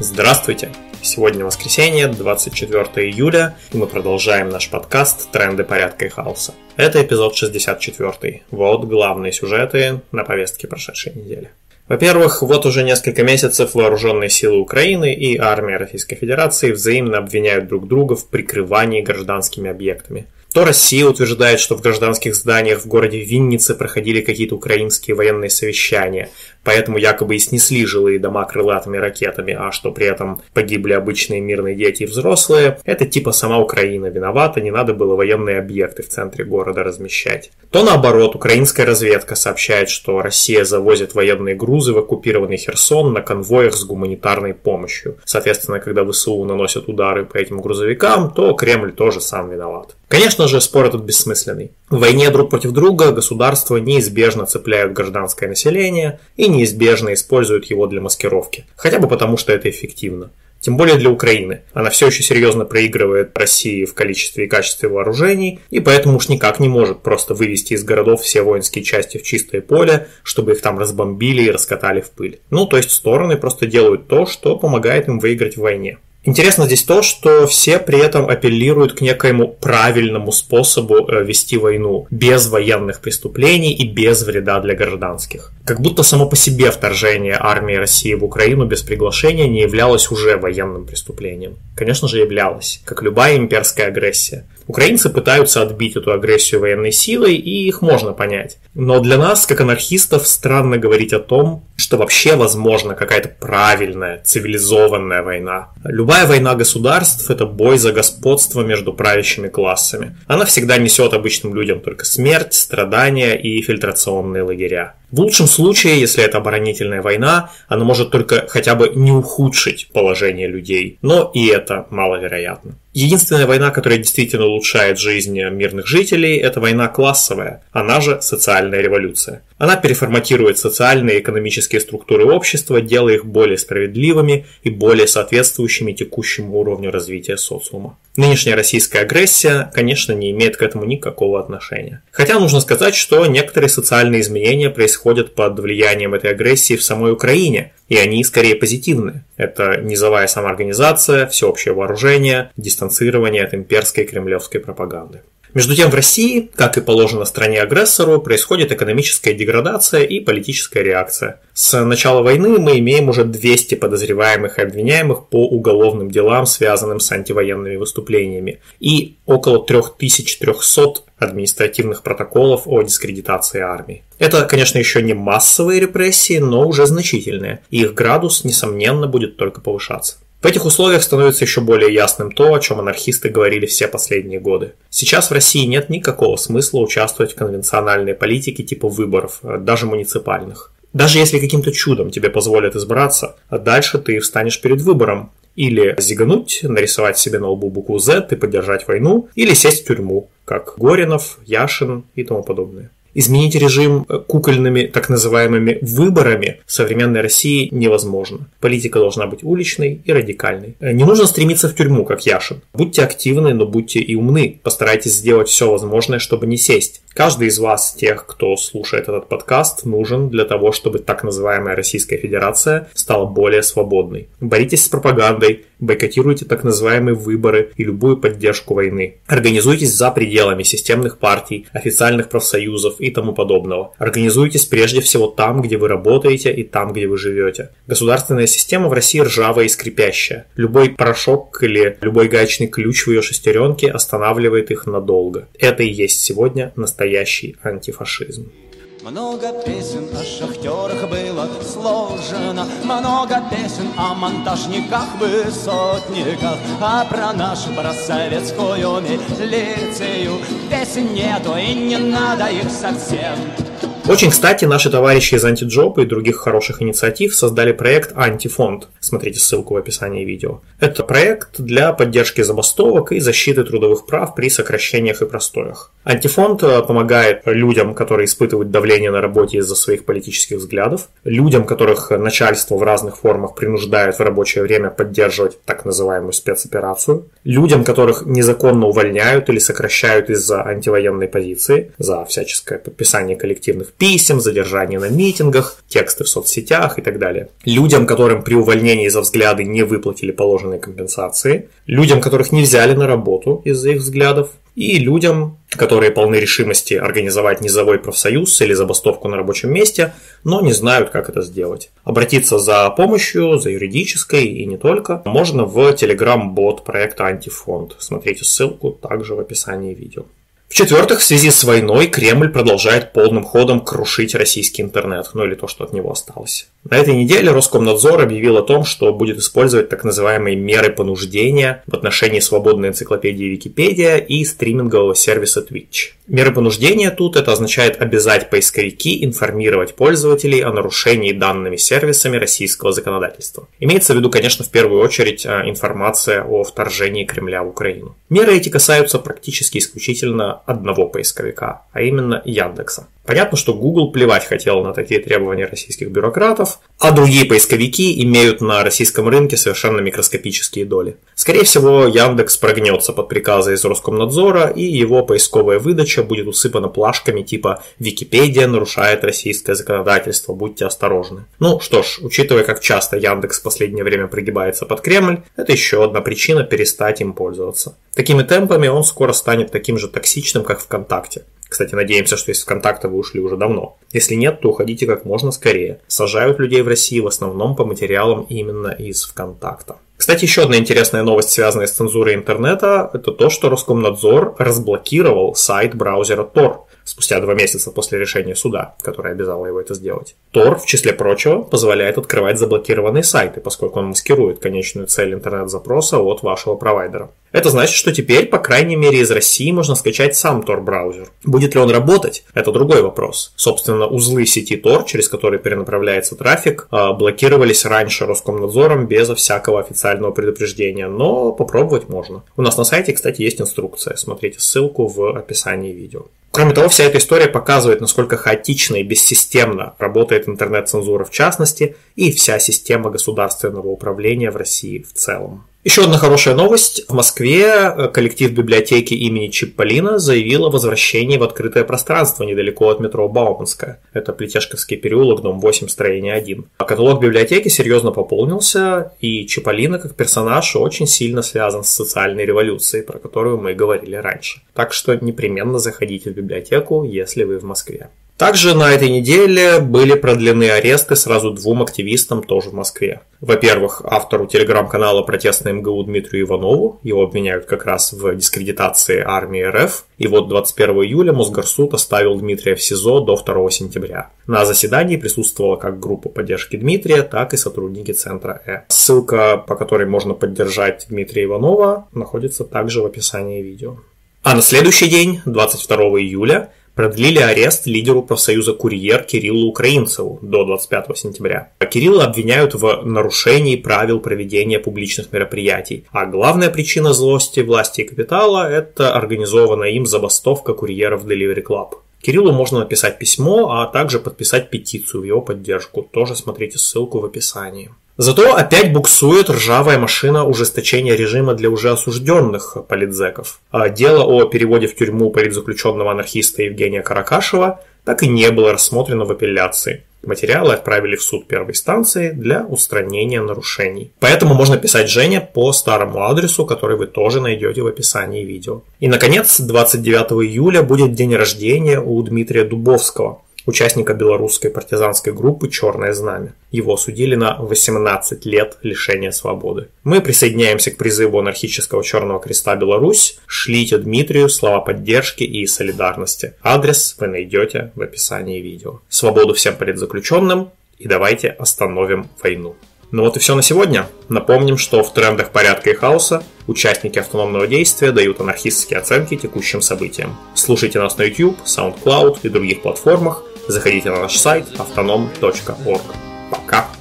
Здравствуйте! Сегодня воскресенье, 24 июля, и мы продолжаем наш подкаст «Тренды порядка и хаоса». Это эпизод 64. Вот главные сюжеты на повестке прошедшей недели. Во-первых, вот уже несколько месяцев вооруженные силы Украины и армия Российской Федерации взаимно обвиняют друг друга в прикрывании гражданскими объектами. То Россия утверждает, что в гражданских зданиях в городе Виннице проходили какие-то украинские военные совещания, поэтому якобы и снесли жилые дома крылатыми ракетами, а что при этом погибли обычные мирные дети и взрослые, это типа сама Украина виновата, не надо было военные объекты в центре города размещать. То наоборот, украинская разведка сообщает, что Россия завозит военные грузы в оккупированный Херсон на конвоях с гуманитарной помощью. Соответственно, когда ВСУ наносят удары по этим грузовикам, то Кремль тоже сам виноват. Конечно же, спор этот бессмысленный. В войне друг против друга государства неизбежно цепляют гражданское население и неизбежно используют его для маскировки. Хотя бы потому, что это эффективно. Тем более для Украины. Она все еще серьезно проигрывает России в количестве и качестве вооружений, и поэтому уж никак не может просто вывести из городов все воинские части в чистое поле, чтобы их там разбомбили и раскатали в пыль. Ну, то есть стороны просто делают то, что помогает им выиграть в войне. Интересно здесь то, что все при этом апеллируют к некоему правильному способу э, вести войну без военных преступлений и без вреда для гражданских. Как будто само по себе вторжение армии России в Украину без приглашения не являлось уже военным преступлением. Конечно же, являлось, как любая имперская агрессия. Украинцы пытаются отбить эту агрессию военной силой, и их можно понять. Но для нас, как анархистов, странно говорить о том, что вообще возможна какая-то правильная, цивилизованная война. Любая война государств – это бой за господство между правящими классами. Она всегда несет обычным людям только смерть, страдания и фильтрационные лагеря. В лучшем случае, если это оборонительная война, она может только хотя бы не ухудшить положение людей, но и это маловероятно. Единственная война, которая действительно улучшает жизнь мирных жителей, это война классовая, она же социальная революция. Она переформатирует социальные и экономические структуры общества, делая их более справедливыми и более соответствующими текущему уровню развития социума. Нынешняя российская агрессия, конечно, не имеет к этому никакого отношения. Хотя нужно сказать, что некоторые социальные изменения происходят под влиянием этой агрессии в самой Украине, и они скорее позитивные. Это низовая самоорганизация, всеобщее вооружение, дистанцирование от имперской кремлевской пропаганды. Между тем в России, как и положено стране-агрессору, происходит экономическая деградация и политическая реакция. С начала войны мы имеем уже 200 подозреваемых и обвиняемых по уголовным делам, связанным с антивоенными выступлениями, и около 3300 административных протоколов о дискредитации армии. Это, конечно, еще не массовые репрессии, но уже значительные, и их градус, несомненно, будет только повышаться. В этих условиях становится еще более ясным то, о чем анархисты говорили все последние годы. Сейчас в России нет никакого смысла участвовать в конвенциональной политике типа выборов, даже муниципальных. Даже если каким-то чудом тебе позволят избраться, дальше ты встанешь перед выбором. Или зигануть, нарисовать себе на лбу букву Z и поддержать войну, или сесть в тюрьму, как Горинов, Яшин и тому подобное. Изменить режим э, кукольными так называемыми выборами в современной России невозможно. Политика должна быть уличной и радикальной. Э, не нужно стремиться в тюрьму, как Яшин. Будьте активны, но будьте и умны. Постарайтесь сделать все возможное, чтобы не сесть. Каждый из вас, тех, кто слушает этот подкаст, нужен для того, чтобы так называемая Российская Федерация стала более свободной. Боритесь с пропагандой, бойкотируйте так называемые выборы и любую поддержку войны. Организуйтесь за пределами системных партий, официальных профсоюзов и тому подобного. Организуйтесь прежде всего там, где вы работаете и там, где вы живете. Государственная система в России ржавая и скрипящая. Любой порошок или любой гаечный ключ в ее шестеренке останавливает их надолго. Это и есть сегодня настоящий антифашизм. Много песен о шахтерах было сложено, Много песен о монтажниках, высотниках, А про нашу, про советскую милицию Песен нету и не надо их совсем. Очень кстати, наши товарищи из Антиджоба и других хороших инициатив создали проект Антифонд. Смотрите ссылку в описании видео. Это проект для поддержки забастовок и защиты трудовых прав при сокращениях и простоях. Антифонд э, помогает людям, которые испытывают давление на работе из-за своих политических взглядов, людям, которых начальство в разных формах принуждает в рабочее время поддерживать так называемую спецоперацию, людям, которых незаконно увольняют или сокращают из-за антивоенной позиции, за всяческое подписание коллективных писем, задержание на митингах, тексты в соцсетях и так далее. Людям, которым при увольнении за взгляды не выплатили положенные компенсации, людям, которых не взяли на работу из-за их взглядов, и людям, которые полны решимости организовать низовой профсоюз или забастовку на рабочем месте, но не знают, как это сделать. Обратиться за помощью, за юридической и не только, можно в Telegram-бот проекта Антифонд. Смотрите ссылку также в описании видео. В-четвертых, в связи с войной Кремль продолжает полным ходом крушить российский интернет, ну или то, что от него осталось. На этой неделе Роскомнадзор объявил о том, что будет использовать так называемые меры понуждения в отношении свободной энциклопедии Википедия и стримингового сервиса Twitch. Меры понуждения тут это означает обязать поисковики информировать пользователей о нарушении данными сервисами российского законодательства. Имеется в виду, конечно, в первую очередь а, информация о вторжении Кремля в Украину. Меры эти касаются практически исключительно одного поисковика, а именно Яндекса. Понятно, что Google плевать хотел на такие требования российских бюрократов, а другие поисковики имеют на российском рынке совершенно микроскопические доли. Скорее всего, Яндекс прогнется под приказы из Роскомнадзора, и его поисковая выдача будет усыпана плашками типа «Википедия нарушает российское законодательство, будьте осторожны». Ну что ж, учитывая, как часто Яндекс в последнее время прогибается под Кремль, это еще одна причина перестать им пользоваться. Такими темпами он скоро станет таким же токсичным, как ВКонтакте. Кстати, надеемся, что из ВКонтакта вы ушли уже давно. Если нет, то уходите как можно скорее. Сажают людей в России в основном по материалам именно из ВКонтакта. Кстати, еще одна интересная новость, связанная с цензурой интернета, это то, что Роскомнадзор разблокировал сайт браузера Tor спустя два месяца после решения суда, которое обязало его это сделать. Tor, в числе прочего, позволяет открывать заблокированные сайты, поскольку он маскирует конечную цель интернет-запроса от вашего провайдера. Это значит, что теперь, по крайней мере, из России можно скачать сам Tor-браузер. Будет ли он работать? Это другой вопрос. Собственно, узлы сети Tor, через которые перенаправляется трафик, а, блокировались раньше Роскомнадзором безо всякого официального предупреждения, но попробовать можно. У нас на сайте, кстати, есть инструкция. Смотрите ссылку в описании видео. Кроме того, вся эта история показывает, насколько хаотично и бессистемно работает интернет-цензура в частности и вся система государственного управления в России в целом. Еще одна хорошая новость. В Москве э, коллектив библиотеки имени Чипполина заявил о возвращении в открытое пространство недалеко от метро Бауманская. Это Плетешковский переулок, дом 8, строение 1. А каталог библиотеки серьезно пополнился, и Чипполина как персонаж очень сильно связан с социальной революцией, про которую мы говорили раньше. Так что непременно заходите в библиотеку, если вы в Москве. Также на этой неделе были продлены аресты сразу двум активистам тоже в Москве. Во-первых, автору телеграм-канала «Протестный МГУ» Дмитрию Иванову. Его обвиняют как раз в дискредитации армии РФ. И вот 21 июля Мосгорсуд оставил Дмитрия в СИЗО до 2 сентября. На заседании присутствовала как группа поддержки Дмитрия, так и сотрудники Центра Э. Ссылка, по которой можно поддержать Дмитрия Иванова, находится также в описании видео. А на следующий день, 22 июля, продлили арест лидеру профсоюза «Курьер» Кириллу Украинцеву до 25 сентября. Кирилла обвиняют в нарушении правил проведения публичных мероприятий, а главная причина злости власти и капитала – это организованная им забастовка курьеров Delivery Club. Кириллу можно написать письмо, а также подписать петицию в его поддержку. Тоже смотрите ссылку в описании. Зато опять буксует ржавая машина ужесточения режима для уже осужденных политзеков. А дело о переводе в тюрьму политзаключенного анархиста Евгения Каракашева так и не было рассмотрено в апелляции. Материалы отправили в суд первой станции для устранения нарушений. Поэтому можно писать Жене по старому адресу, который вы тоже найдете в описании видео. И, наконец, 29 июля будет день рождения у Дмитрия Дубовского, участника белорусской партизанской группы «Черное знамя». Его судили на 18 лет лишения свободы. Мы присоединяемся к призыву анархического Черного Креста Беларусь. Шлите Дмитрию слова поддержки и солидарности. Адрес вы найдете в описании видео. Свободу всем политзаключенным и давайте остановим войну. Ну вот и все на сегодня. Напомним, что в трендах порядка и хаоса участники автономного действия дают анархистские оценки текущим событиям. Слушайте нас на YouTube, SoundCloud и других платформах – Заходите на наш сайт autonom.org. Пока!